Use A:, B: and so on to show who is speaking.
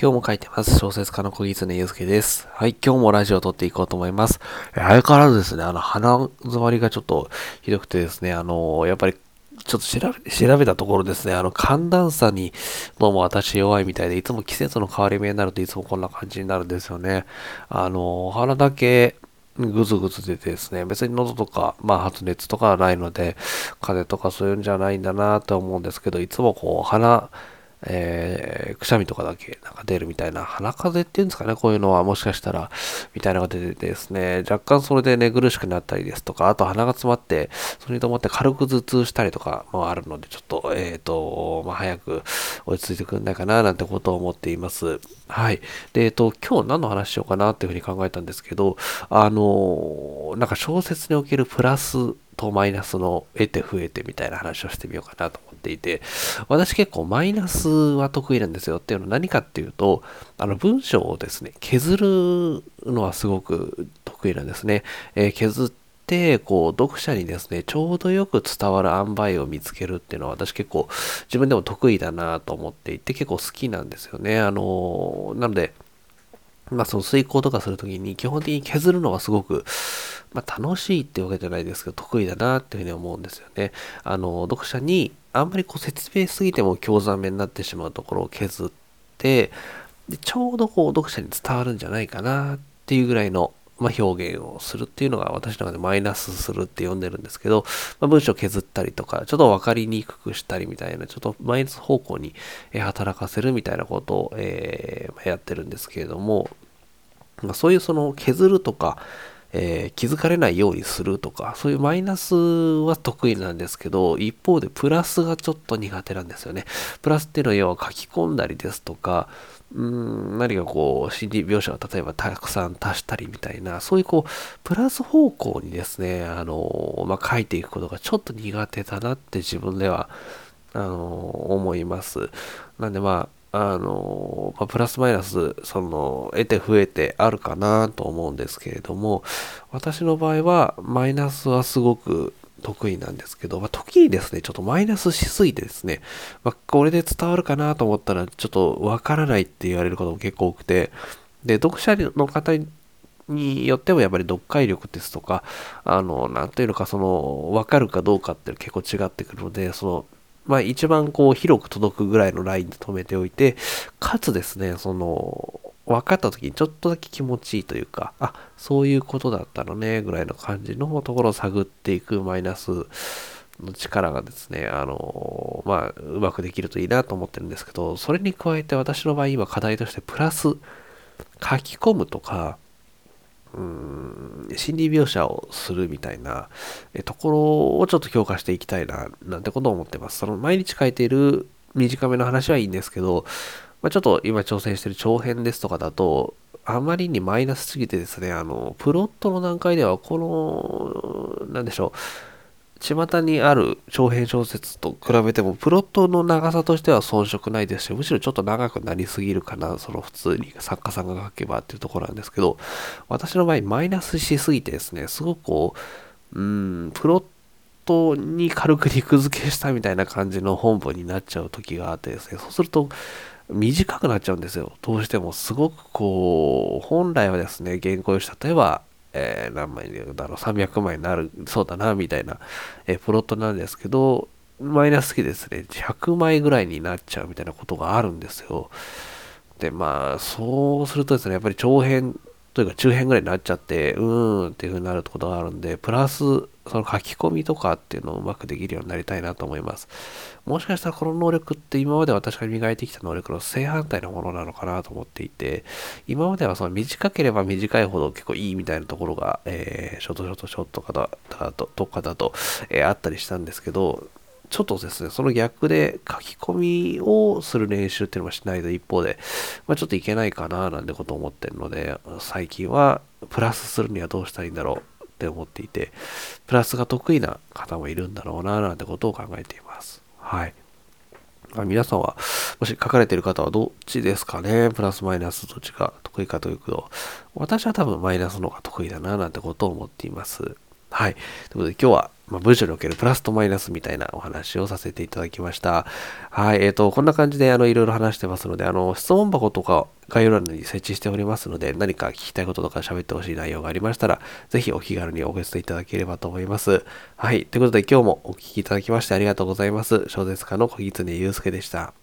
A: 今日も書いてます。小説家の小木常祐介です。はい、今日もラジオを撮っていこうと思います。相変わらずですね、あの、鼻詰まりがちょっとひどくてですね、あの、やっぱりちょっと調べ調べたところですね、あの寒暖差にどうも私弱いみたいで、いつも季節の変わり目になるといつもこんな感じになるんですよね。あの、お鼻だけぐずぐず出てですね、別に喉とか、まあ発熱とかはないので、風邪とかそういうんじゃないんだなと思うんですけど、いつもこう鼻、えー、くしゃみとかだけなんか出るみたいな、鼻風邪っていうんですかね、こういうのはもしかしたら、みたいなのが出てですね、若干それで寝苦しくなったりですとか、あと鼻が詰まって、それに伴って軽く頭痛したりとかもあるので、ちょっと、えっ、ー、と、まあ、早く落ち着いてくんないかな、なんてことを思っています。はい。で、えっ、ー、と、今日何の話しようかなっていうふうに考えたんですけど、あの、なんか小説におけるプラスとマイナスの得て増えてみたいな話をしてみようかなと思っていて、私結構マイナスは得意なんですよっていうのは何かっていうと、あの文章をですね、削るのはすごく得意なんですね。えー、削って、こう、読者にですね、ちょうどよく伝わる塩梅を見つけるっていうのは私結構自分でも得意だなと思っていて、結構好きなんですよね。あの、なので、まあその遂行とかするときに基本的に削るのがすごく、まあ楽しいってわけじゃないですけど得意だなっていうふうに思うんですよね。あの、読者にあんまりこう説明すぎても興ざめになってしまうところを削って、でちょうどこう読者に伝わるんじゃないかなっていうぐらいの、まあ、表現をするっていうのが私の中でマイナスするって呼んでるんですけど、まあ、文章を削ったりとか、ちょっと分かりにくくしたりみたいな、ちょっとマイナス方向に働かせるみたいなことを、えー、やってるんですけれども、まあ、そういうその削るとか、えー、気づかれないようにするとか、そういうマイナスは得意なんですけど、一方でプラスがちょっと苦手なんですよね。プラスっていうのは要は書き込んだりですとか、うん何かこう心理描写を例えばたくさん足したりみたいなそういうこうプラス方向にですねあの、まあ、書いていくことがちょっと苦手だなって自分ではあの思いますなんでまああの、まあ、プラスマイナス、その、得て増えてあるかなと思うんですけれども、私の場合は、マイナスはすごく得意なんですけど、まあ、時にですね、ちょっとマイナスしすぎてですね、まあ、これで伝わるかなと思ったら、ちょっとわからないって言われることも結構多くて、で、読者の方によってもやっぱり読解力ですとか、あの、なんというのか、その、わかるかどうかって結構違ってくるので、その、まあ一番こう広く届くぐらいのラインで止めておいて、かつですね、その、分かった時にちょっとだけ気持ちいいというか、あ、そういうことだったのね、ぐらいの感じのところを探っていくマイナスの力がですね、あの、まあ、うまくできるといいなと思ってるんですけど、それに加えて私の場合今課題としてプラス書き込むとか、うん心理描写をするみたいなところをちょっと強化していきたいな、なんてことを思ってます。その毎日書いている短めの話はいいんですけど、まあ、ちょっと今挑戦してる長編ですとかだと、あまりにマイナスすぎてですね、あの、プロットの段階では、この、なんでしょう、巷にある長編小説と比べても、プロットの長さとしては遜色ないですし、むしろちょっと長くなりすぎるかな、その普通に作家さんが書けばっていうところなんですけど、私の場合、マイナスしすぎてですね、すごくこう、うん、プロットに軽く肉付けしたみたいな感じの本文になっちゃう時があってですね、そうすると、短くなっちゃうんですよ。どうしても、すごくこう、本来はですね、原稿用紙、例えば、えー、何枚だろう、300枚になる、そうだな、みたいな、えー、プロットなんですけど、マイナス期ですね、100枚ぐらいになっちゃうみたいなことがあるんですよ。で、まあ、そうするとですね、やっぱり長編というか中編ぐらいになっちゃって、うーんっていう風になることがあるんで、プラス、その書き込みとかっていうのをうまくできるようになりたいなと思います。もしかしたらこの能力って今まで私が磨いてきた能力の正反対のものなのかなと思っていて、今まではその短ければ短いほど結構いいみたいなところが、えー、ショートショートショートかだと、とかだと、えー、あったりしたんですけど、ちょっとですね、その逆で書き込みをする練習っていうのもしないと一方で、まあ、ちょっといけないかななんてことを思ってるので、最近はプラスするにはどうしたらいいんだろうって思っていて、プラスが得意な方もいるんだろうななんてことを考えています。はい。あ皆さんは、もし書かれている方はどっちですかね？プラスマイナスどっちが得意かというと、私は多分マイナスの方が得意だななんてことを思っています。はい。ということで今日は、まあ、文章におけるプラスとマイナスみたいなお話をさせていただきました。はい。えっ、ー、と、こんな感じで、あの、いろいろ話してますので、あの、質問箱とか概要欄に設置しておりますので、何か聞きたいこととか喋ってほしい内容がありましたら、ぜひお気軽にお寄せいただければと思います。はい。ということで今日もお聴きいただきましてありがとうございます。小説家の小狐祐介でした。